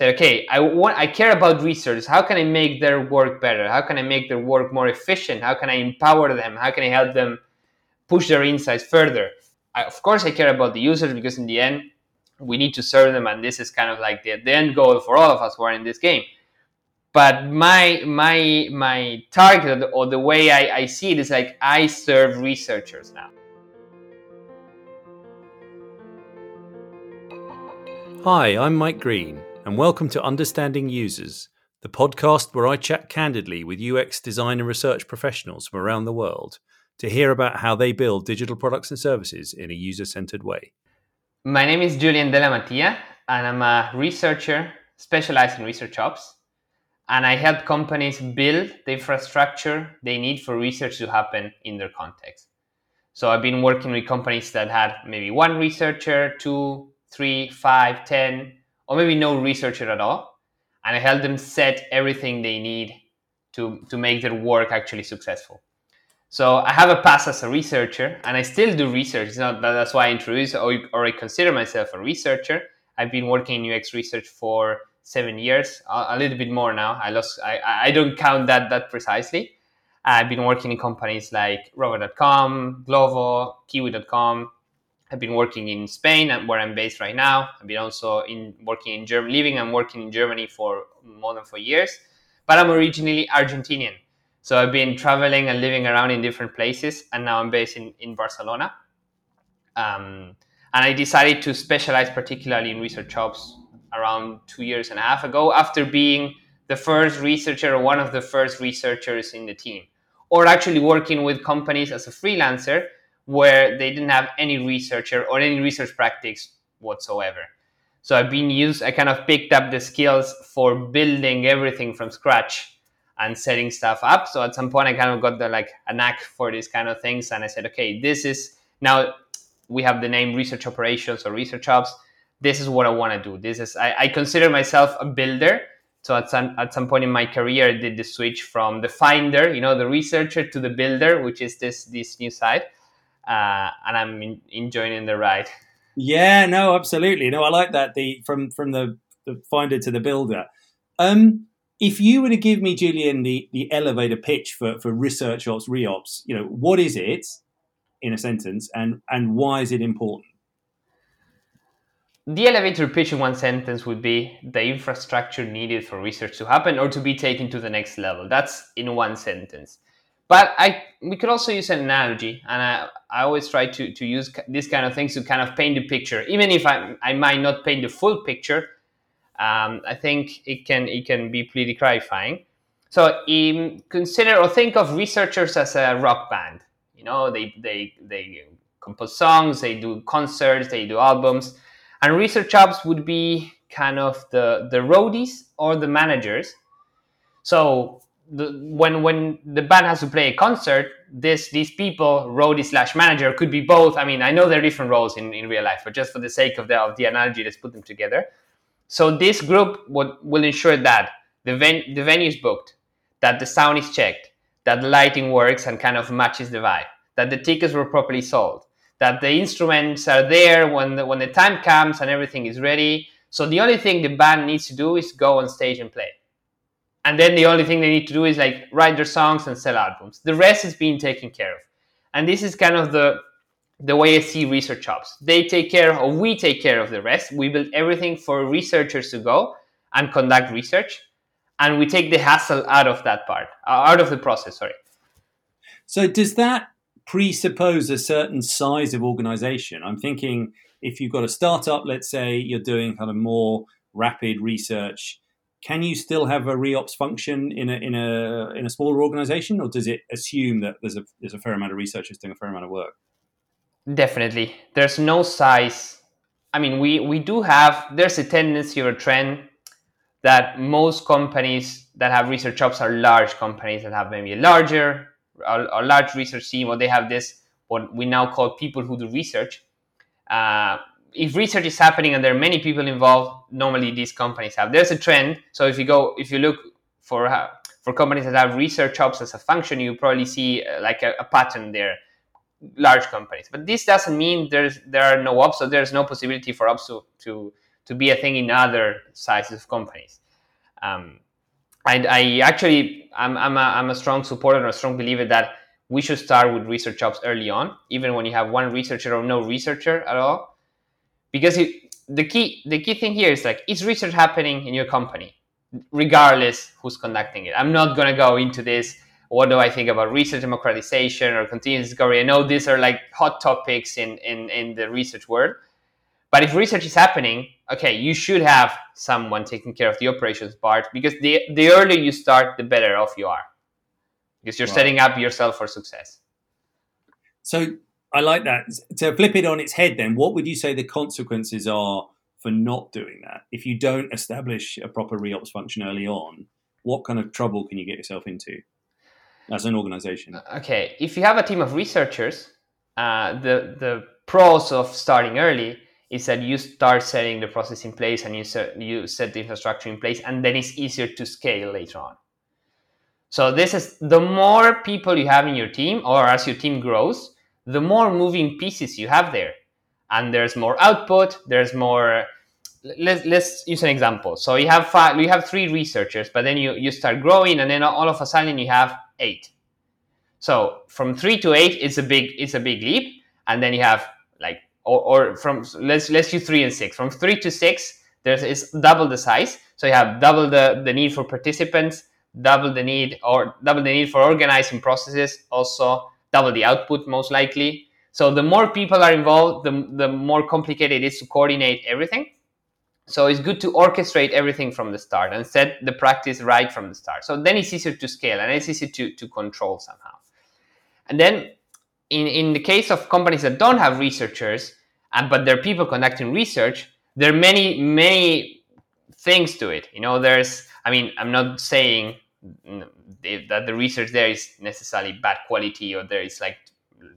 say, okay, I want, I care about researchers. How can I make their work better? How can I make their work more efficient? How can I empower them? How can I help them push their insights further? I, of course, I care about the users because in the end, we need to serve them, and this is kind of like the, the end goal for all of us who are in this game. But my my my target or the way I, I see it is like I serve researchers now. Hi, I'm Mike Green, and welcome to Understanding Users, the podcast where I chat candidly with UX design and research professionals from around the world to hear about how they build digital products and services in a user centered way. My name is Julian Della Mattia, and I'm a researcher specialized in research ops. And I help companies build the infrastructure they need for research to happen in their context. So I've been working with companies that had maybe one researcher, two, three, five, ten, or maybe no researcher at all. And I help them set everything they need to, to make their work actually successful. So I have a past as a researcher, and I still do research. It's not that that's why I introduce or, or I consider myself a researcher. I've been working in UX research for seven years, a, a little bit more now. I lost. I, I don't count that that precisely. I've been working in companies like Rover.com, Glovo, Kiwi.com. I've been working in Spain, and where I'm based right now. I've been also in working in Germany, living and working in Germany for more than four years. But I'm originally Argentinian. So I've been traveling and living around in different places, and now I'm based in, in Barcelona. Um, and I decided to specialize particularly in research ops around two years and a half ago after being the first researcher or one of the first researchers in the team, or actually working with companies as a freelancer where they didn't have any researcher or any research practice whatsoever. So I've been used, I kind of picked up the skills for building everything from scratch and setting stuff up. So at some point, I kind of got the like a knack for these kind of things, and I said, okay, this is now we have the name research operations or research ops. This is what I want to do. This is I, I consider myself a builder. So at some at some point in my career, I did the switch from the finder, you know, the researcher, to the builder, which is this this new side, uh, and I'm in, enjoying the ride. Yeah, no, absolutely. No, I like that. The from from the, the finder to the builder. Um, if you were to give me, Julian, the, the elevator pitch for, for research ops, reops, you know, what is it in a sentence and, and why is it important? The elevator pitch in one sentence would be the infrastructure needed for research to happen or to be taken to the next level. That's in one sentence. But I we could also use an analogy, and I, I always try to, to use these kind of things to kind of paint the picture, even if I, I might not paint the full picture um, I think it can it can be pretty clarifying. So um, consider or think of researchers as a rock band. You know, they they they compose songs, they do concerts, they do albums, and research ops would be kind of the the roadies or the managers. So the, when when the band has to play a concert, this these people, roadie slash manager, could be both. I mean, I know they're different roles in, in real life, but just for the sake of the of the analogy, let's put them together. So this group would, will ensure that the, ven- the venue is booked, that the sound is checked, that the lighting works and kind of matches the vibe, that the tickets were properly sold, that the instruments are there when the, when the time comes and everything is ready. So the only thing the band needs to do is go on stage and play. And then the only thing they need to do is like write their songs and sell albums. The rest is being taken care of. And this is kind of the the way I see research ops. They take care, or we take care of the rest. We build everything for researchers to go and conduct research, and we take the hassle out of that part, uh, out of the process. Sorry. So does that presuppose a certain size of organization? I'm thinking if you've got a startup, let's say you're doing kind of more rapid research. Can you still have a reops function in a in a in a smaller organization, or does it assume that there's a there's a fair amount of researchers doing a fair amount of work? Definitely. There's no size. I mean, we, we do have, there's a tendency or a trend that most companies that have research ops are large companies that have maybe a larger, a, large research team, or they have this, what we now call people who do research. Uh, if research is happening and there are many people involved, normally these companies have. There's a trend. So if you go, if you look for uh, for companies that have research ops as a function, you probably see uh, like a, a pattern there large companies. But this doesn't mean there's there are no ops, so there's no possibility for ops to to, to be a thing in other sizes of companies. Um, I, I actually, I'm, I'm, a, I'm a strong supporter and a strong believer that we should start with research ops early on, even when you have one researcher or no researcher at all, because it, the key the key thing here is like is research happening in your company, regardless who's conducting it. I'm not gonna go into this. What do I think about research democratization or continuous discovery? I know these are like hot topics in in, in the research world, but if research is happening, okay, you should have someone taking care of the operations part because the the earlier you start, the better off you are because you're setting up yourself for success. So I like that. To flip it on its head, then, what would you say the consequences are for not doing that? If you don't establish a proper reops function early on, what kind of trouble can you get yourself into as an organization? Uh, okay, if you have a team of researchers, uh, the the pros of starting early is that you start setting the process in place and you set, you set the infrastructure in place, and then it's easier to scale later on. So this is the more people you have in your team, or as your team grows, the more moving pieces you have there, and there's more output. There's more. Let's let's use an example. So you have five, you have three researchers, but then you you start growing, and then all of a sudden you have eight. So from three to eight, it's a big it's a big leap, and then you have like or, or from let's let's do three and six. From three to six, there's is double the size. So you have double the the need for participants double the need or double the need for organizing processes, also double the output most likely. So the more people are involved, the, the more complicated it is to coordinate everything. So it's good to orchestrate everything from the start and set the practice right from the start. So then it's easier to scale and it's easier to, to control somehow. And then in, in the case of companies that don't have researchers, and but there are people conducting research, there are many, many things to it. You know, there's I mean, I'm not saying that the research there is necessarily bad quality or there is like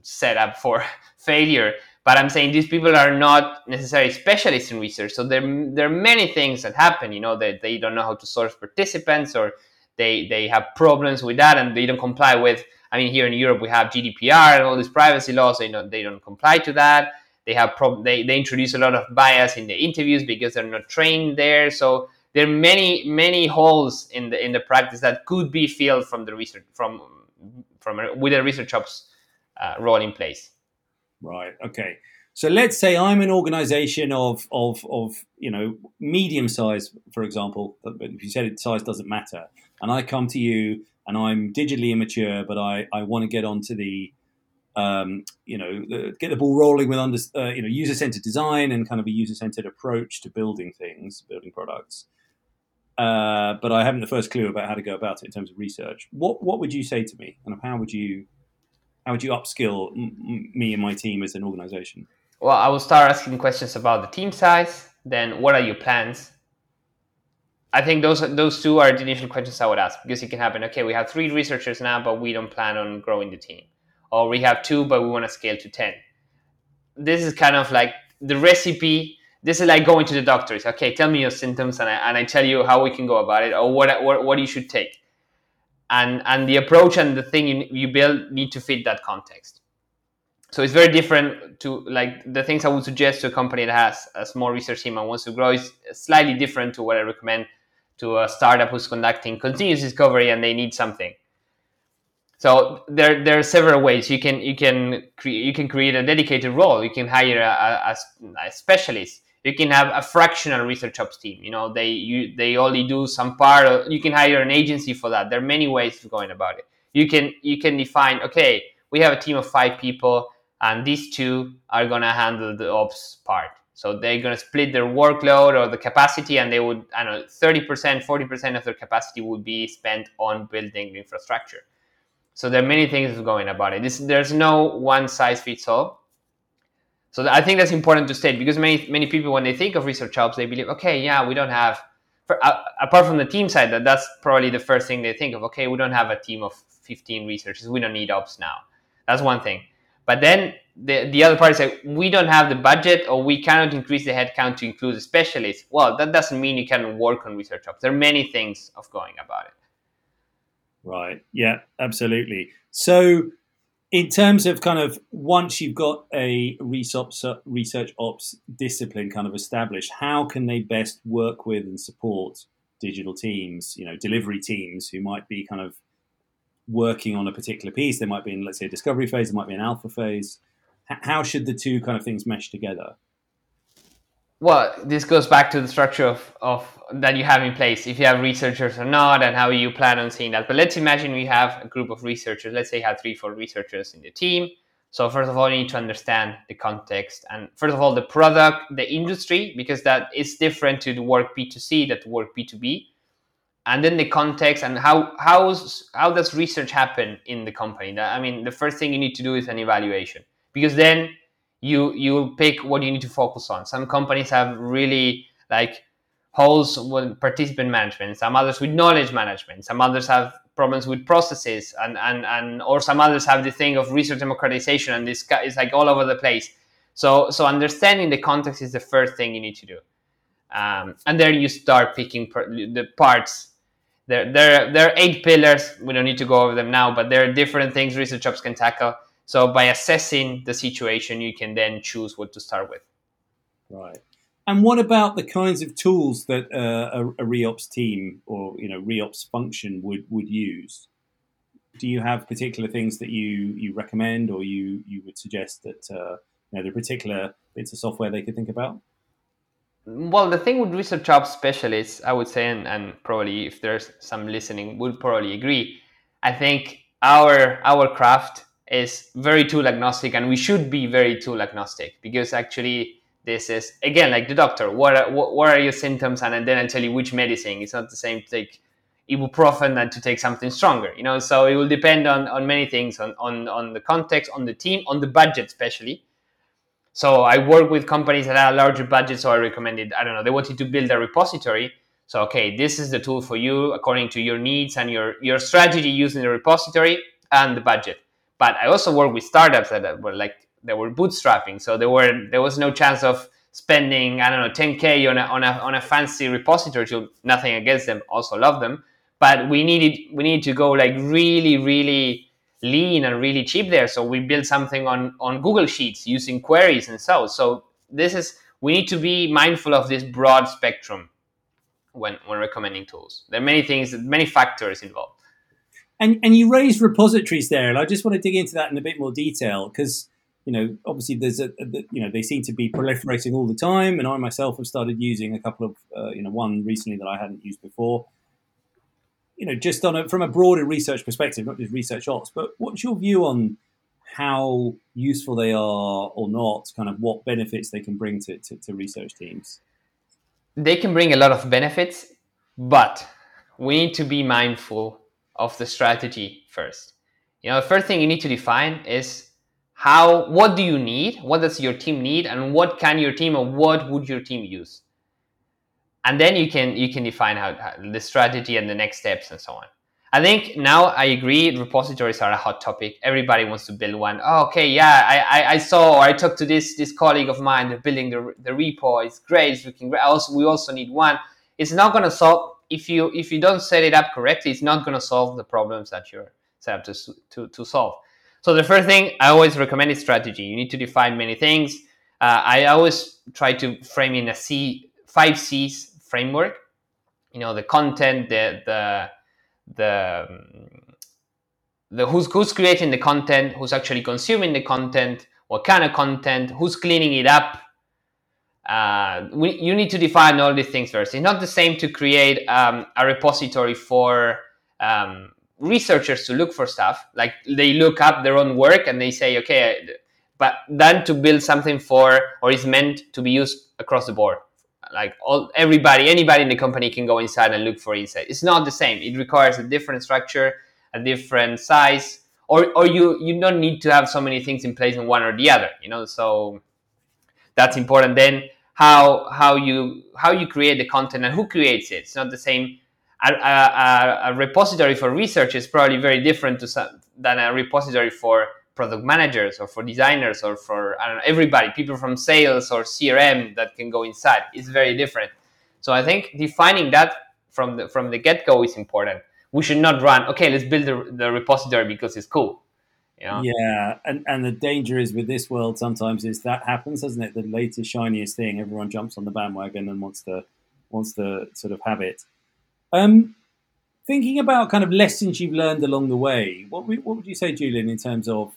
set up for failure. But i'm saying these people are not necessarily specialists in research. So there, there are many things that happen you know that they, they don't know how to source participants or they they have problems with that and they don't comply with i mean here in europe we have gdpr and all these privacy laws they don't they don't comply to that. They have prob- they, they introduce a lot of bias in the interviews because they're not trained there. So there are many many holes in the in the practice that could be filled from the research from from with a research ops uh, role in place. Right. Okay. So let's say I'm an organization of of of you know medium size, for example. But if you said it, size doesn't matter, and I come to you and I'm digitally immature, but I I want to get onto the um, you know, the, get the ball rolling with under, uh, you know, user-centered design and kind of a user-centered approach to building things, building products uh, but I haven't the first clue about how to go about it in terms of research. What what would you say to me, and how would you how would you upskill m- me and my team as an organization? Well, I will start asking questions about the team size. Then, what are your plans? I think those those two are the initial questions I would ask because it can happen. Okay, we have three researchers now, but we don't plan on growing the team, or we have two, but we want to scale to ten. This is kind of like the recipe this is like going to the doctor. It's okay, tell me your symptoms, and I, and I tell you how we can go about it, or what what, what you should take. And and the approach and the thing you, you build need to fit that context. So it's very different to like the things I would suggest to a company that has a small research team and wants to grow is slightly different to what I recommend to a startup who's conducting continuous discovery and they need something. So there, there are several ways you can you can create you can create a dedicated role. You can hire a, a, a specialist you can have a fractional research ops team you know they you they only do some part of, you can hire an agency for that. There are many ways of going about it. You can you can define okay we have a team of five people and these two are going to handle the ops part. So they're going to split their workload or the capacity and they would i don't know 30% 40% of their capacity would be spent on building the infrastructure. So there are many things going about it. This, there's no one size fits all so I think that's important to state because many many people when they think of research ops, they believe, okay, yeah, we don't have. For, uh, apart from the team side, that that's probably the first thing they think of. Okay, we don't have a team of 15 researchers. We don't need ops now. That's one thing. But then the, the other part is like we don't have the budget or we cannot increase the headcount to include a specialist. Well, that doesn't mean you can work on research ops. There are many things of going about it. Right. Yeah, absolutely. So in terms of kind of once you've got a research ops discipline kind of established, how can they best work with and support digital teams, you know, delivery teams who might be kind of working on a particular piece? They might be in, let's say, a discovery phase, it might be an alpha phase. How should the two kind of things mesh together? well, this goes back to the structure of, of that you have in place, if you have researchers or not, and how you plan on seeing that. But let's imagine we have a group of researchers. Let's say you have three, four researchers in the team. So first of all, you need to understand the context, and first of all, the product, the industry, because that is different to the work B2C that work B2B, and then the context and how how's how does research happen in the company. I mean, the first thing you need to do is an evaluation, because then you you pick what you need to focus on. Some companies have really like holes with participant management, some others with knowledge management, some others have problems with processes and, and, and or some others have the thing of research democratization and this is like all over the place. So so understanding the context is the first thing you need to do. Um, and then you start picking per, the parts. There, there, there are eight pillars. We don't need to go over them now, but there are different things research ops can tackle so by assessing the situation, you can then choose what to start with. Right. And what about the kinds of tools that uh, a, a reops team or you know reops function would would use? Do you have particular things that you you recommend or you you would suggest that uh, you know the particular bits of software they could think about? Well, the thing with research ops specialists, I would say, and, and probably if there's some listening, would probably agree. I think our our craft is very tool agnostic and we should be very tool agnostic because actually this is again like the doctor what are, what, what are your symptoms? And then i tell you which medicine. It's not the same to take ibuprofen than to take something stronger you know? So it will depend on on many things on on, on the context on the team on the budget especially. So i work with companies that have larger budgets so i recommended i don't know they wanted to build a repository. So okay this is the tool for you according to your needs and your your strategy using the repository and the budget. But I also work with startups that were like they were bootstrapping, so there were there was no chance of spending I don't know 10k on a on a on a fancy repository. So nothing against them, also love them, but we needed we needed to go like really really lean and really cheap there. So we built something on on Google Sheets using queries and so. So this is we need to be mindful of this broad spectrum when when recommending tools. There are many things, many factors involved. And and you raised repositories there, and I just want to dig into that in a bit more detail because you know obviously there's a, a, you know they seem to be proliferating all the time, and I myself have started using a couple of uh, you know one recently that I hadn't used before. You know, just on a, from a broader research perspective, not just research ops, but what's your view on how useful they are or not? Kind of what benefits they can bring to, to, to research teams? They can bring a lot of benefits, but we need to be mindful of the strategy first. You know, the first thing you need to define is how what do you need? What does your team need? And what can your team or what would your team use? And then you can you can define how, how, the strategy and the next steps and so on. I think now i agree repositories are a hot topic. Everybody wants to build one. Oh, okay yeah I, I, I saw or i talked to this this colleague of mine they're building the, the repo. It's great it's looking great. Also we also need one. It's not going to solve if you if you don't set it up correctly, it's not going to solve the problems that you're set up to, to, to solve. So the first thing I always recommend is strategy. You need to define many things. Uh, I always try to frame in a C five C's framework. You know, the content, the the the the who's who's creating the content, who's actually consuming the content, what kind of content, who's cleaning it up, uh, we, you need to define all these things first. It's not the same to create um, a repository for um, researchers to look for stuff. Like they look up their own work and they say, okay, but then to build something for or is meant to be used across the board. Like all everybody, anybody in the company can go inside and look for insight. It's not the same. It requires a different structure, a different size, or or you you don't need to have so many things in place in one or the other. You know, so that's important. Then how how you how you create the content and who creates it. It's not the same. A, a, a repository for research is probably very different to some, than a repository for product managers or for designers or for I don't know, everybody, people from sales or CRM that can go inside. It's very different. So I think defining that from the from the get go is important. We should not run. Okay, let's build the, the repository because it's cool. Know? Yeah, and and the danger is with this world sometimes is that happens, doesn't it? The latest shiniest thing, everyone jumps on the bandwagon and wants to wants to sort of have it. Um, thinking about kind of lessons you've learned along the way, what what would you say, Julian, in terms of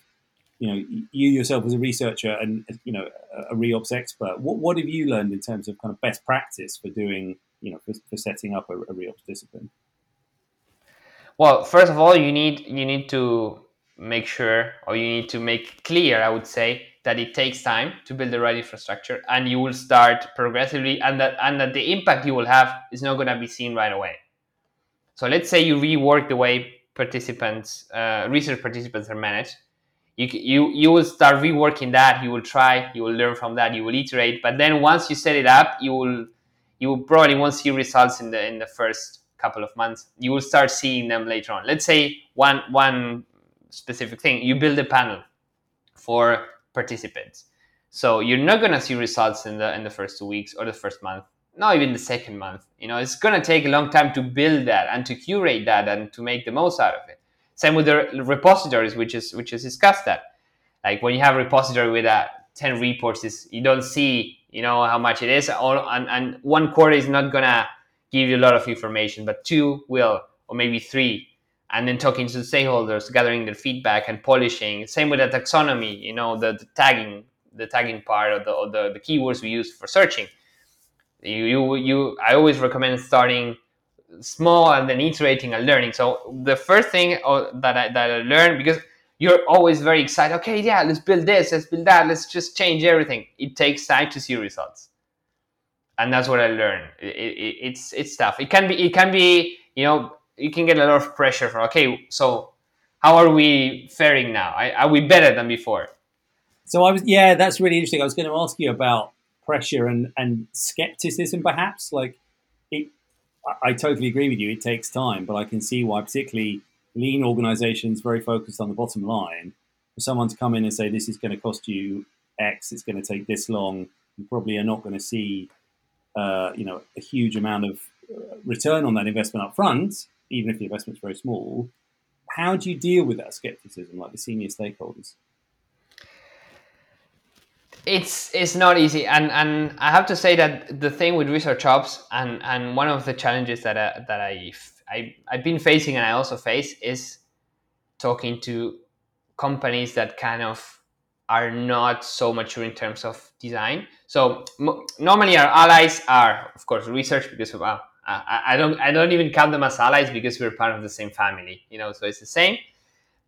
you know you yourself as a researcher and you know a reops expert? What what have you learned in terms of kind of best practice for doing you know for, for setting up a, a reops discipline? Well, first of all, you need you need to make sure or you need to make clear, I would say, that it takes time to build the right infrastructure and you will start progressively and that and that the impact you will have is not going to be seen right away so let's say you rework the way participants uh, research participants are managed. You, you you will start reworking that. You will try. You will learn from that. You will iterate. But then once you set it up you will you will probably won't see results in the in the first couple of months. You will start seeing them later on. Let's say one one specific thing. You build a panel for participants. So you're not gonna see results in the in the first two weeks or the first month, not even the second month. You know, it's gonna take a long time to build that and to curate that and to make the most out of it. Same with the repositories, which is which is discussed that. Like when you have a repository with uh, 10 reports, is you don't see, you know, how much it is, or, and, and one quarter is not gonna give you a lot of information, but two will, or maybe three and then talking to the stakeholders, gathering their feedback and polishing. Same with the taxonomy, you know, the, the tagging, the tagging part of the, of the, the keywords we use for searching. You, you, you, I always recommend starting small and then iterating and learning. So the first thing uh, that I, that I learned, because you're always very excited, okay, yeah, let's build this, let's build that, let's just change everything. It takes time to see results. And that's what I learned. It, it, it's, it's tough. It can be, it can be, you know, you can get a lot of pressure from okay so how are we faring now are we better than before so i was yeah that's really interesting i was going to ask you about pressure and and skepticism perhaps like it I, totally agree with you it takes time but i can see why particularly lean organizations very focused on the bottom line for someone to come in and say this is going to cost you x it's going to take this long you probably are not going to see uh, you know a huge amount of uh, return on that investment up front even if the investment's very small. How do you deal with that skepticism, like the senior stakeholders? It's it's not easy, and and I have to say that the thing with research ops, and and one of the challenges that I, that I I I've been facing, and I also face, is talking to companies that kind of are not so mature in terms of design. So m- normally our allies are, of course, research because of uh, I, I don't I don't even count them as allies because we're part of the same family, you know. So it's the same.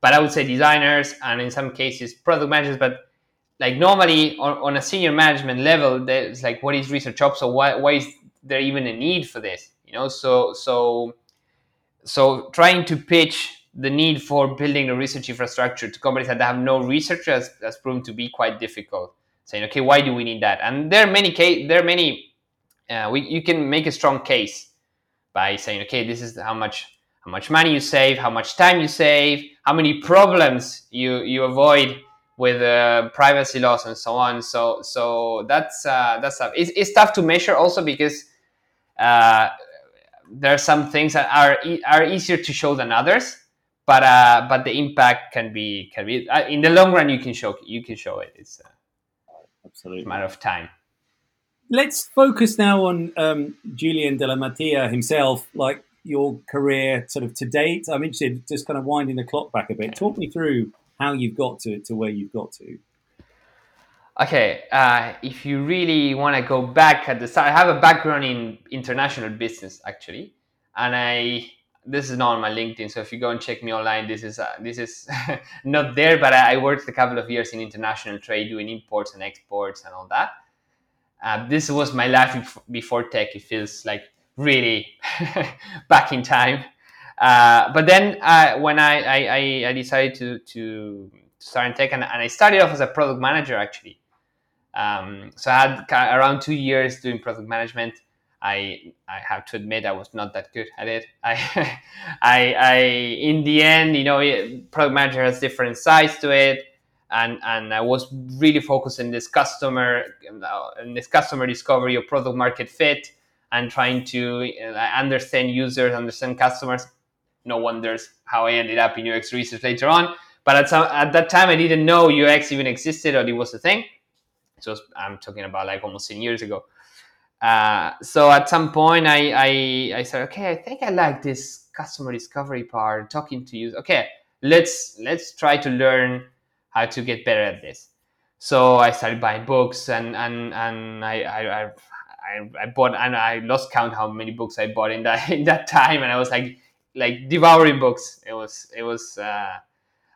But I would say designers and in some cases product managers. But like normally on, on a senior management level, there's like what is research ops? So why why is there even a need for this? You know. So so so trying to pitch the need for building a research infrastructure to companies that have no research has, has proven to be quite difficult. Saying, okay, why do we need that? And there are many case, there are many. Uh, we, you can make a strong case by saying, okay, this is how much how much money you save, how much time you save, how many problems you you avoid with uh, privacy laws and so on. So so that's uh, that's tough. It's, it's tough to measure also because uh, there are some things that are e- are easier to show than others. But uh, but the impact can be can be uh, in the long run you can show you can show it. It's uh, absolutely a matter of time let's focus now on um, Julian Della Mattia himself, like your career sort of to date. I'm interested, just kind of winding the clock back a bit. Talk me through how you've got to, to where you've got to. Okay, uh, if you really want to go back at the start, I have a background in international business actually, and I this is not on my LinkedIn. So if you go and check me online, this is uh, this is not there. But I, I worked a couple of years in international trade, doing imports and exports and all that. Uh, this was my life before tech. It feels like really back in time. Uh, but then uh, when I, I, I, decided to, to start in tech, and, and I started off as a product manager actually. Um, so I had around two years doing product management. I I have to admit I was not that good at it. I I, I in the end, you know, product manager has different sides to it and and I was really focused this customer in this customer discovery of product market fit and trying to uh, understand users, understand customers. No wonders how I ended up in UX research later on. But at some at that time, I didn't know UX even existed or it was a thing. So I'm talking about like almost ten years ago. Uh, so at some point, I, I I said, okay, I think I like this customer discovery part, talking to you. Okay, let's let's try to learn how to get better at this. So I started buying books, and and and I, I I, I bought and I lost count how many books I bought in that in that time, and I was like like devouring books. It was it was uh,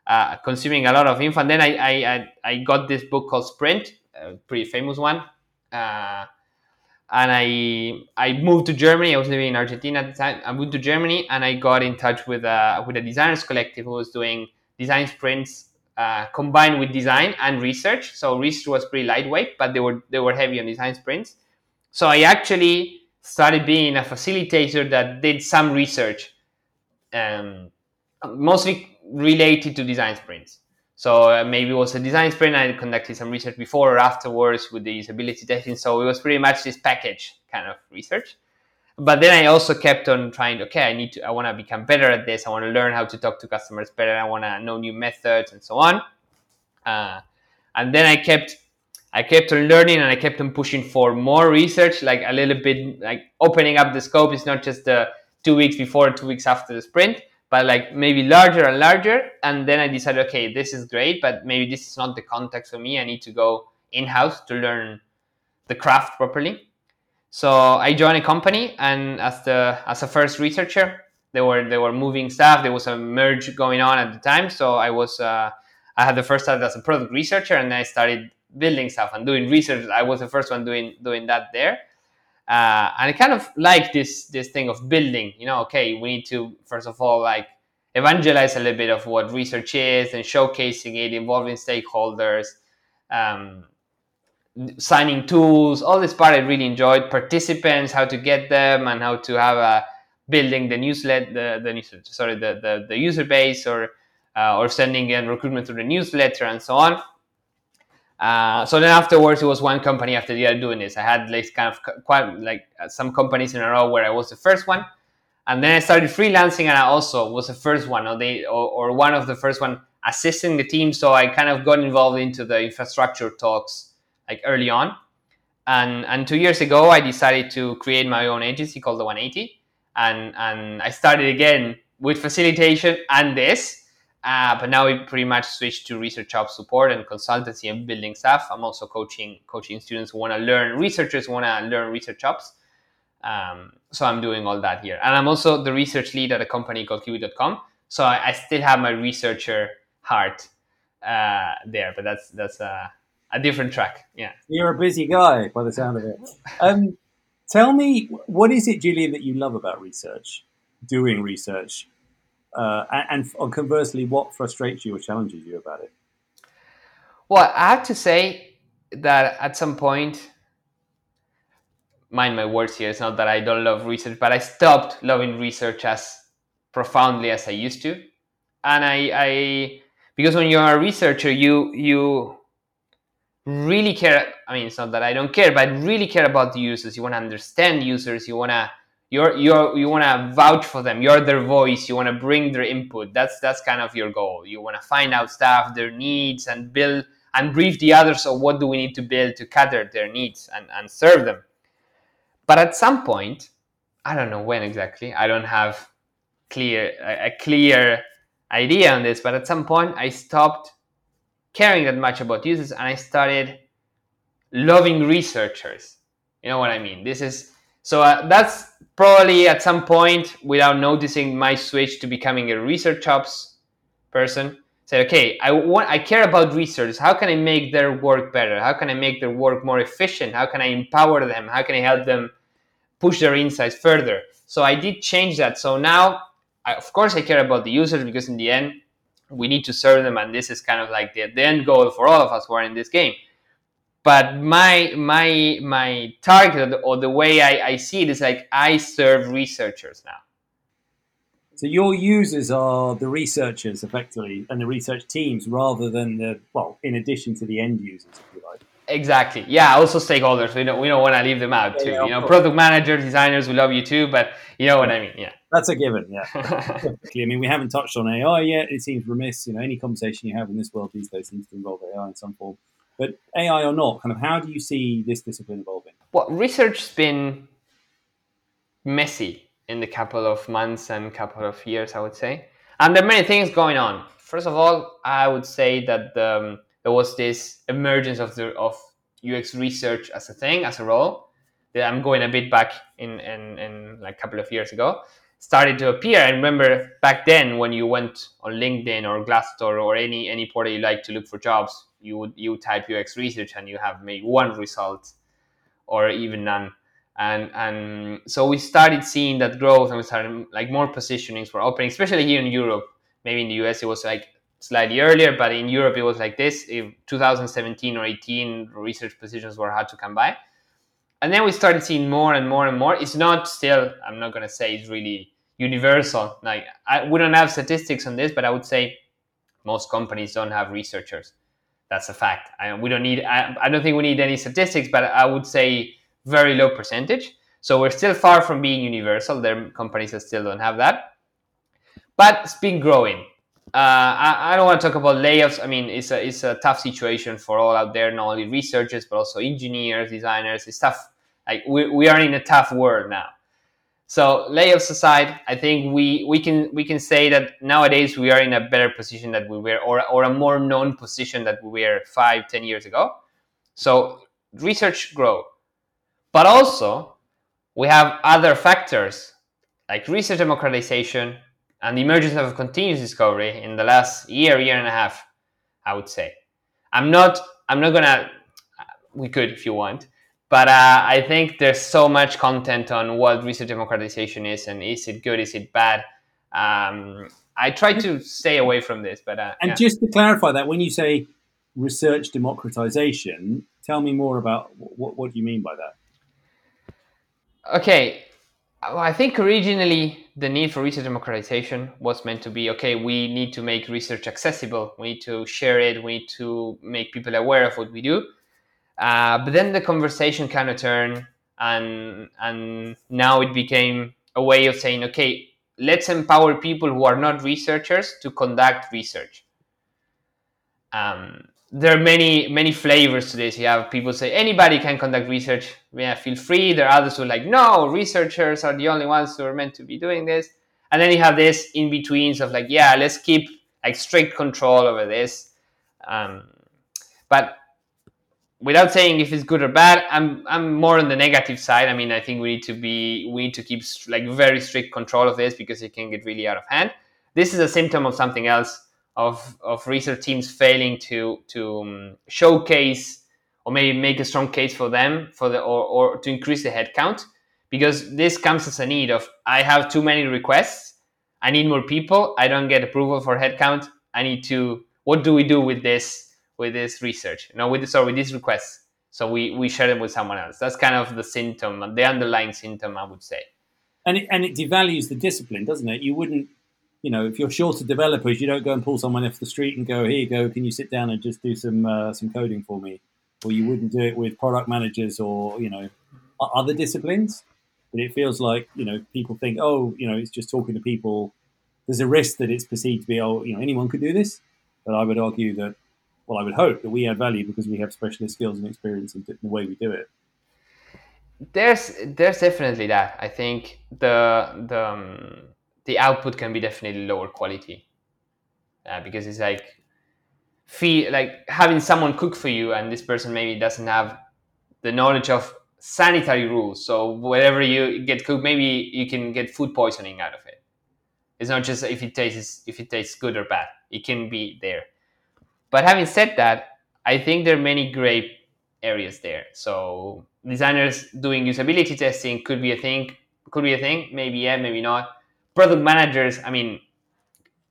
uh, consuming a lot of info. And then I I, I got this book called Sprint, a pretty famous one. Uh, and I I moved to Germany. I was living in Argentina at the time. I moved to Germany and I got in touch with a with a designers collective who was doing design sprints uh, combined with design and research. So research was pretty lightweight, but they were they were heavy on design sprints. So I actually started being a facilitator that did some research, um, mostly related to design sprints. So uh, maybe it was a design sprint. I conducted some research before or afterwards with the usability testing. So it was pretty much this package kind of research. But then I also kept on trying. Okay, I need to. I want to become better at this. I want to learn how to talk to customers better. I want to know new methods and so on. Uh, and then I kept I kept on learning and I kept on pushing for more research, like a little bit like opening up the scope. It's not just the two weeks before, two weeks after the sprint, but like maybe larger and larger. And then I decided, okay, this is great, but maybe this is not the context for me. I need to go in house to learn the craft properly. So I joined a company, and as the as a first researcher, they were they were moving stuff. There was a merge going on at the time, so I was uh, I had the first start as a product researcher, and I started building stuff and doing research. I was the first one doing doing that there, uh, and I kind of like this this thing of building. You know, okay, we need to first of all like evangelize a little bit of what research is and showcasing it, involving stakeholders, um, signing tools. All this part I really enjoyed. Participants, how to get them, and how to have a building the newsletter, the, the newsletter, sorry, the, the, the user base or uh, or sending in recruitment through the newsletter and so on. Uh, so then afterwards, it was one company after the other doing this. I had like kind of quite like uh, some companies in a row where I was the first one, and then I started freelancing, and I also was the first one, or they, or, or one of the first one assisting the team. So I kind of got involved into the infrastructure talks like early on, and and two years ago, I decided to create my own agency called the 180, and and I started again with facilitation and this uh, but now we pretty much switched to research ops support and consultancy and building stuff. I'm also coaching coaching students who want to learn researchers want to learn research ops. Um, so I'm doing all that here, and I'm also the research lead at a company called Kiwi.com. So I, I still have my researcher heart uh, there, but that's that's a, a, different track. Yeah, you're a busy guy by the sound of it. Um, tell me, what is it, Julian, that you love about research? Doing research uh, and, and conversely, what frustrates you or challenges you about it? Well, I have to say that at some point, mind my words here, it's not that I don't love research, but I stopped loving research as profoundly as I used to. And I, I because when you're a researcher, you you really care. I mean, it's not that I don't care, but I really care about the users. You want to understand users. You want to you're you're you want to vouch for them. You're their voice. You want to bring their input. That's that's kind of your goal. You want to find out stuff their needs and build and brief the others of what do we need to build to cater their needs and, and serve them. But at some point i don't know when exactly i don't have clear a, a clear idea on this but at some point i stopped caring that much about users and i started loving researchers. You know what i mean? This is so uh, that's probably at some point, without noticing, my switch to becoming a research ops person. Say, okay, I want, I care about research. How can I make their work better? How can I make their work more efficient? How can I empower them? How can I help them push their insights further? So I did change that. So now, I, of course, I care about the users because in the end, we need to serve them, and this is kind of like the, the end goal for all of us who are in this game but my my my target or the way I, I see it is like I serve researchers now. So your users are the researchers effectively and the research teams rather than the well, in addition to the end users, if you like. Exactly. Yeah. Also stakeholders. We don't we don't want to leave them out yeah, too. Yeah, you know, course. product managers, designers, we love you too, but you know what I mean. Yeah. That's a given. Yeah. I mean, we haven't touched on AI yet. It seems remiss. You know, any conversation you have in this world these days seems to involve AI in some form. But AI or not, kind of, how do you see this discipline evolving? Well, research's been messy in the couple of months and couple of years, I would say. And there are many things going on. First of all, I would say that um, there was this emergence of the of UX research as a thing, as a role. That I'm going a bit back in, in, in like a couple of years ago started to appear. I remember back then when you went on LinkedIn or Glassdoor or any any portal you like to look for jobs, you would you type UX research and you have maybe one result or even none. And and so we started seeing that growth and we started like more positionings were opening, especially here in Europe. Maybe in the US it was like slightly earlier, but in Europe it was like this. If 2017 or 18 research positions were hard to come by. And then we started seeing more and more and more. It's not still, I'm not gonna say it's really universal. Like I, we don't have statistics on this, but I would say most companies don't have researchers. That's a fact. I, we don't need. I, I don't think we need any statistics, but I would say very low percentage. So we're still far from being universal. There are companies that still don't have that, but it's been growing. Uh, I, I, don't want to talk about layoffs. I mean, it's a it's a tough situation for all out there, not only researchers but also engineers, designers. It's tough. Like we, we are in a tough world now. So layoffs aside, I think we, we can we can say that nowadays we are in a better position that we were, or, or a more known position that we were five, ten years ago. So research grow, but also we have other factors like research democratization and the emergence of continuous discovery in the last year, year and a half. I would say, I'm not I'm not gonna. We could if you want, but uh, I think there's so much content on what research democratization is and is it good, is it bad. Um, I try to stay away from this, but uh, and yeah. just to clarify that, when you say research democratization, tell me more about what, what do you mean by that? Okay, well, I think originally the need for research democratization was meant to be okay, we need to make research accessible, we need to share it, we need to make people aware of what we do. Uh, but then the conversation kind of turned, and and now it became a way of saying, okay, let's empower people who are not researchers to conduct research. Um, there are many many flavors to this. You have people say anybody can conduct research. Yeah, feel free. There are others who are like, no, researchers are the only ones who are meant to be doing this. And then you have this in betweens of like, yeah, let's keep like strict control over this. Um, but without saying if it's good or bad, I'm I'm more on the negative side. I mean, I think we need to be we need to keep like very strict control of this because it can get really out of hand. This is a symptom of something else of of research teams failing to to um, showcase or maybe make a strong case for them for the or, or to increase the headcount because this comes as a need of I have too many requests. I need more people. I don't get approval for headcount. I need to. What do we do with this? With this research, know, with sorry with these requests. So we we share them with someone else. That's kind of the symptom, the underlying symptom, I would say. And it, and it devalues the discipline, doesn't it? You wouldn't, you know, if you're short of developers, you don't go and pull someone off the street and go, "Here you go, can you sit down and just do some uh, some coding for me?" Or you wouldn't do it with product managers or you know other disciplines. But it feels like you know people think, oh, you know, it's just talking to people. There's a risk that it's perceived to be, oh, you know, anyone could do this. But I would argue that well, I would hope that we add value because we have specialist skills and experience in the way we do it. There's there's definitely that. I think the the um, the output can be definitely lower quality uh, because it's like feel like having someone cook for you and this person maybe doesn't have the knowledge of sanitary rules. So whatever you get cooked, maybe you can get food poisoning out of it. It's not just if it tastes if it tastes good or bad. It can be there. But having said that, I think there are many great areas there. So designers doing usability testing could be a thing. Could be a thing. Maybe yeah, maybe not. Product managers. I mean,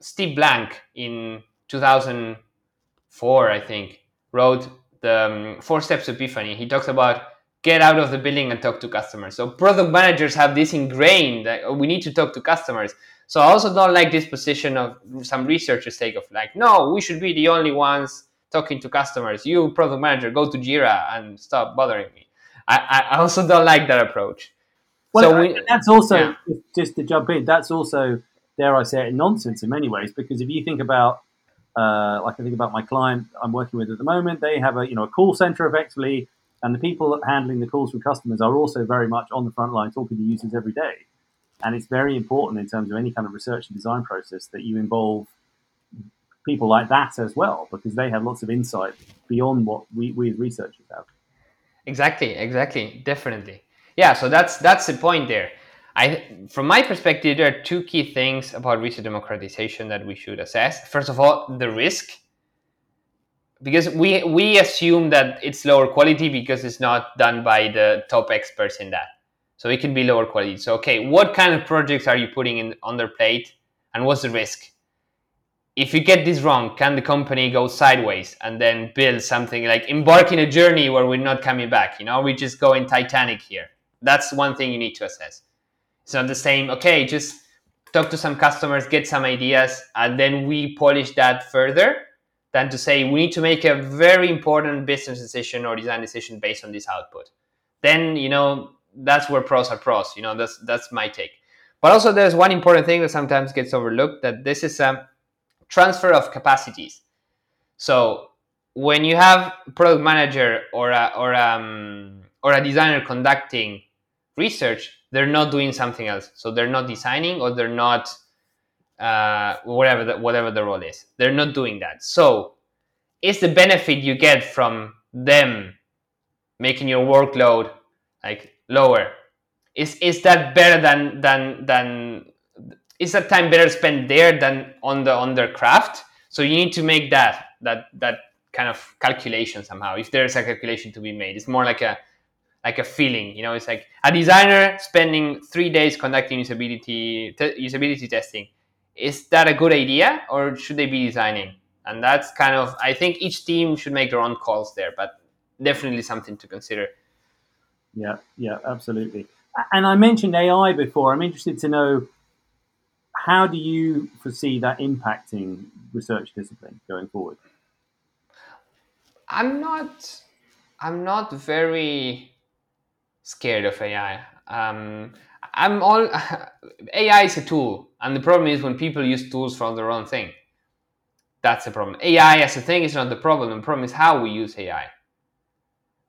Steve Blank in 2004, I think, wrote the um, Four Steps Epiphany. He talks about get out of the building and talk to customers. So product managers have this ingrained that we need to talk to customers. So I also don't like this position of some researchers take of like, no, we should be the only ones talking to customers. You, product manager, go to Jira and stop bothering me. I, I also don't like that approach. Well, so we, that's also yeah. just to jump in. That's also, dare I say it, nonsense in many ways. Because if you think about, uh, like I think about my client I'm working with at the moment, they have a you know a call center effectively, and the people handling the calls from customers are also very much on the front line talking to users every day. And it's very important in terms of any kind of research and design process that you involve people like that as well, because they have lots of insight beyond what we, we as researchers have. Exactly, exactly, definitely. Yeah, so that's that's the point there. I, from my perspective, there are two key things about research democratization that we should assess. First of all, the risk, because we we assume that it's lower quality because it's not done by the top experts in that. So it can be lower quality. So okay, what kind of projects are you putting in on their plate, and what's the risk? if you get this wrong, can the company go sideways and then build something like embark in a journey where we're not coming back? You know, we just go in Titanic here. That's one thing you need to assess. It's not the same, okay, just talk to some customers, get some ideas, and then we polish that further than to say we need to make a very important business decision or design decision based on this output. Then, you know, that's where pros are pros. You know, that's that's my take. But also there's one important thing that sometimes gets overlooked that this is a transfer of capacities. So when you have product manager or a, or um, or a designer conducting research, they're not doing something else. So they're not designing or they're not uh, whatever the, whatever the role is. They're not doing that. So is the benefit you get from them making your workload like lower? Is is that better than than than is that time better spent there than on the on their craft? So you need to make that that that kind of calculation somehow. If there's a calculation to be made, it's more like a like a feeling. You know, it's like a designer spending three days conducting usability te- usability testing. Is that a good idea, or should they be designing? And that's kind of I think each team should make their own calls there, but definitely something to consider. Yeah, yeah, absolutely. And I mentioned AI before. I'm interested to know how do you foresee that impacting research discipline going forward? I'm not. I'm not very scared of AI. Um, I'm all. AI is a tool, and the problem is when people use tools for their own thing. That's the problem. AI as a thing is not the problem. The problem is how we use AI.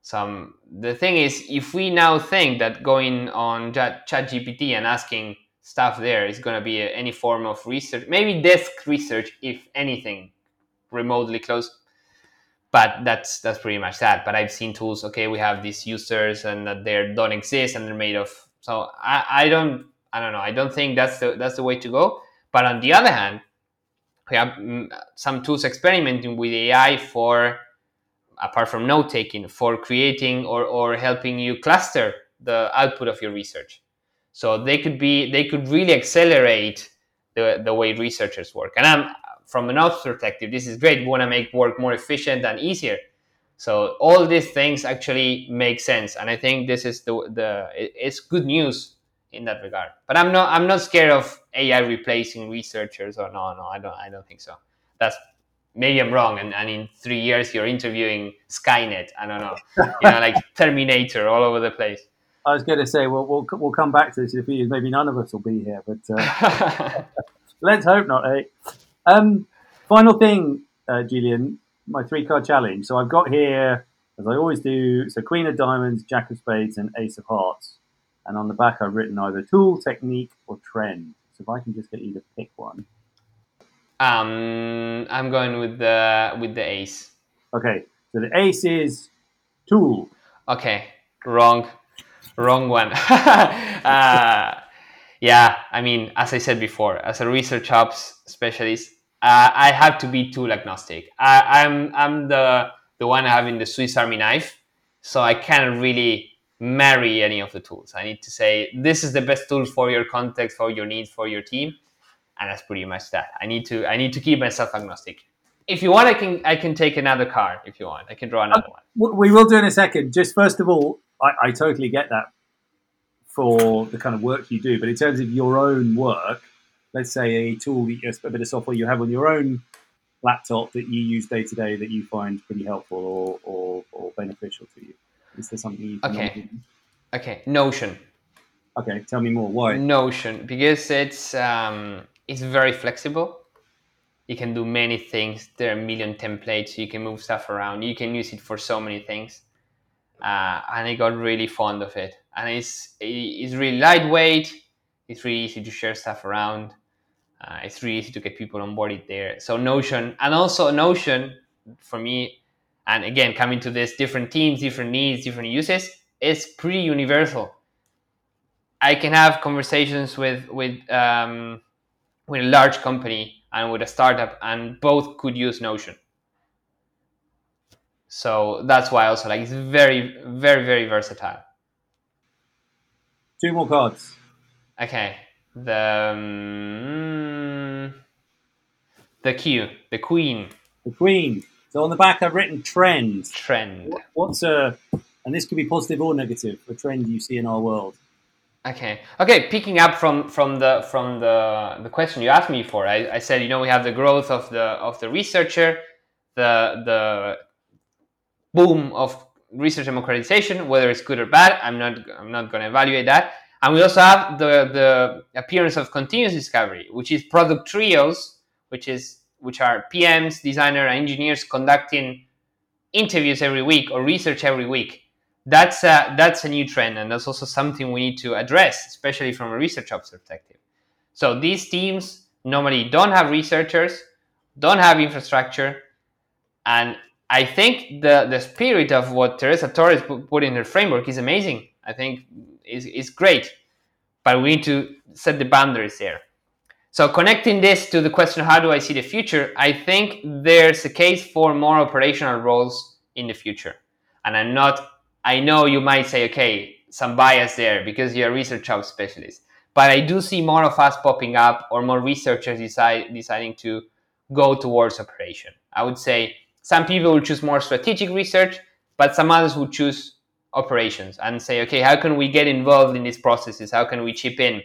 So the thing is, if we now think that going on ChatGPT and asking stuff there is going to be any form of research, maybe desk research, if anything, remotely close. But that's that's pretty much that. But I've seen tools. Okay, we have these users, and that they don't exist, and they're made of. So I, I don't I don't know. I don't think that's the that's the way to go. But on the other hand, we have mm, some tools experimenting with AI for apart from note taking for creating or, or helping you cluster the output of your research so they could be they could really accelerate the, the way researchers work. And I'm from an ops perspective, this is great. We want to make work more efficient and easier. So all these things actually make sense, and I think this is the the it's good news in that regard. But I'm not I'm not scared of AI replacing researchers or no no I don't I don't think so. That's maybe I'm wrong, and, and in three years you're interviewing Skynet. I don't know, you know, like Terminator all over the place. I was going to say, well, we'll we'll come back to this in a few years. Maybe none of us will be here, but uh, let's hope not. Eh? Um, final thing, uh, Julian, my three card challenge. So I've got here, as I always do, so Queen of Diamonds, Jack of Spades, and Ace of Hearts. And on the back, I've written either tool, technique, or trend. So if I can just get you to pick one. Um, I'm going with the with the ace. Okay, so the ace is two. Okay, wrong wrong one. uh, yeah, I mean, as I said before, as a research ops specialist, uh, I have to be tool agnostic. I, I'm I'm the the one having the Swiss Army knife, so I can't really marry any of the tools. I need to say this is the best tool for your context, for your needs, for your team, and that's pretty much that. I need to I need to keep myself agnostic. If you want, I can I can take another card. If you want, I can draw another one. We will do in a second. Just first of all, I, I totally get that for the kind of work you do. But in terms of your own work, let's say a tool, a bit of software you have on your own laptop that you use day to day that you find pretty helpful or, or, or beneficial to you? Is there something you can okay? Okay, Notion. Okay, tell me more. Why Notion? Because it's um, it's very flexible. You can do many things. There are a million templates. You can move stuff around. You can use it for so many things. Uh, and I got really fond of it. And it's it's really lightweight. It's really easy to share stuff around. Uh, it's really easy to get people on board it there. So Notion, and also Notion, for me, and again coming to this, different teams, different needs, different uses, is pretty universal. I can have conversations with with um, with a large company and with a startup, and both could use Notion. So that's why also like it's very, very, very versatile. Two more cards. Okay, the um, the Q, the Queen. The Queen. So on the back, I've written trend. Trend. What's a, and this could be positive or negative, a trend you see in our world. Okay. Okay. Picking up from from the from the the question you asked me for, I, I said you know we have the growth of the of the researcher, the the boom of research democratization, whether it's good or bad. I'm not I'm not going to evaluate that. And we also have the, the appearance of continuous discovery, which is product trios, which is which are PMs, designer, and engineers conducting interviews every week or research every week. That's a, that's a new trend, and that's also something we need to address, especially from a research perspective. So these teams normally don't have researchers, don't have infrastructure, and I think the the spirit of what Teresa Torres put in her framework is amazing. I think is, is great, but we need to set the boundaries there. So connecting this to the question, how do I see the future? I think there's a case for more operational roles in the future. And I'm not, I know you might say, okay, some bias there because you're a research ops specialist. But I do see more of us popping up or more researchers decide, deciding to go towards operation. I would say some people will choose more strategic research, but some others will choose operations and say, okay, how can we get involved in these processes? How can we chip in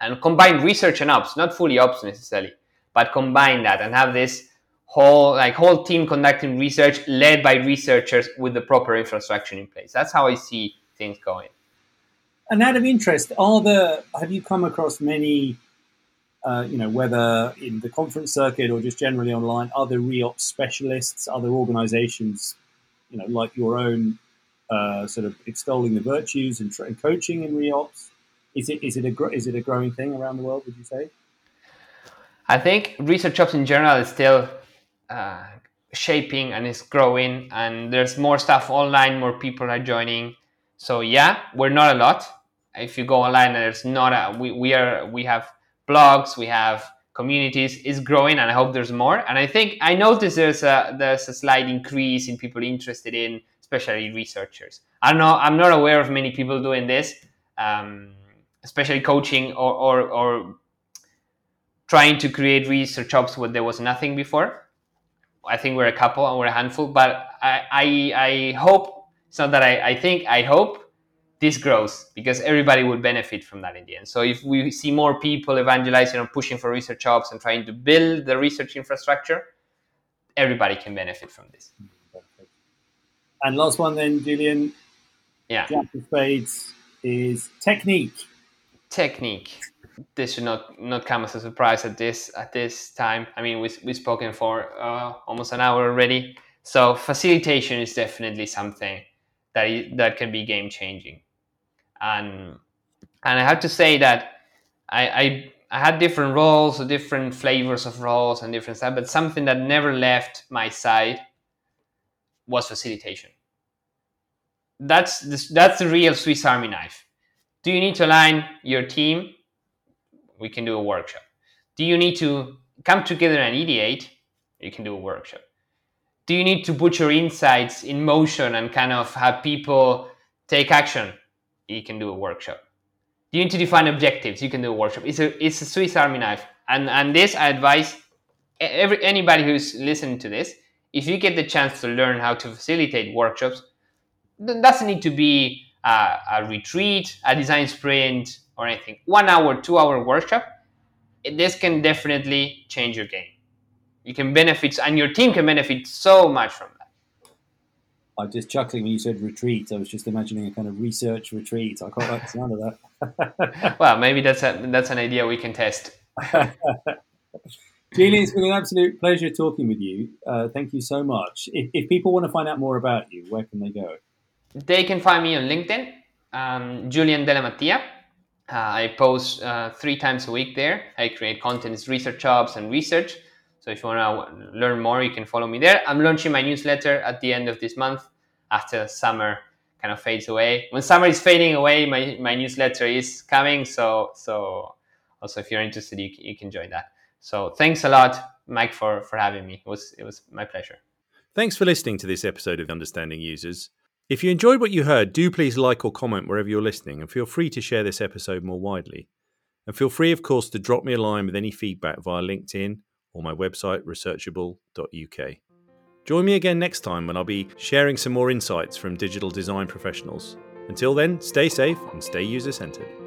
and combine research and ops, not fully ops necessarily, but combine that and have this whole like whole team conducting research led by researchers with the proper infrastructure in place. That's how I see things going. And out of interest, are there have you come across many uh, you know, whether in the conference circuit or just generally online, other reops specialists, other organizations, you know, like your own uh, sort of extolling the virtues and, tra- and, coaching in reops? Is it is it a gr- is it a growing thing around the world? Would you say? I think research ops in general is still uh, shaping and it's growing, and there's more stuff online. More people are joining. So yeah, we're not a lot. If you go online, there's not a we, we are we have blogs, we have communities is growing and I hope there's more. And I think I noticed there's a there's a slight increase in people interested in especially researchers. I don't know. I'm not aware of many people doing this, um, especially coaching or, or, or trying to create research ops where there was nothing before. I think we're a couple and we're a handful, but I, I, I hope it's not that I, I think I hope this grows because everybody will benefit from that in the end. So if we see more people evangelizing and pushing for research ops and trying to build the research infrastructure, everybody can benefit from this. And last one, then, Julian. Yeah. Jack of Spades is technique. Technique. This should not not come as a surprise at this at this time. I mean, we we've spoken for uh, almost an hour already. So facilitation is definitely something that is, that can be game changing. And and I have to say that I, I I had different roles, different flavors of roles, and different stuff. But something that never left my side was facilitation. That's that's the real Swiss Army knife. Do you need to align your team? We can do a workshop. Do you need to come together and ideate? You can do a workshop. Do you need to put your insights in motion and kind of have people take action? You can do a workshop. Do you need to define objectives? You can do a workshop. It's a it's a Swiss Army knife, and and this I advise every anybody who's listening to this if you get the chance to learn how to facilitate workshops, doesn't need to be a, a retreat, a design sprint, or anything. One hour, two hour workshop, this can definitely change your game. you can benefit, and your team can benefit so much from that. I was just chuckling when you said retreat. I was just imagining a kind of research retreat. I quite like the sound of that. well, maybe that's a, that's an idea we can test. Julian, it's been an absolute pleasure talking with you. Uh, thank you so much. If, if, people want to find out more about you, where can they go? They can find me on LinkedIn, um, Julian Della Mattia. Uh, I post uh, three times a week there. I create content, research ops, and research. So if you want to learn more, you can follow me there. I'm launching my newsletter at the end of this month after summer kind of fades away. When summer is fading away, my, my newsletter is coming. So so also if you're interested, you, you can join that. So thanks a lot, Mike, for, for having me. It was it was my pleasure. Thanks for listening to this episode of Understanding Users. If you enjoyed what you heard, do please like or comment wherever you're listening and feel free to share this episode more widely. And feel free, of course, to drop me a line with any feedback via LinkedIn or my website, researchable.uk. Join me again next time when I'll be sharing some more insights from digital design professionals. Until then, stay safe and stay user centered.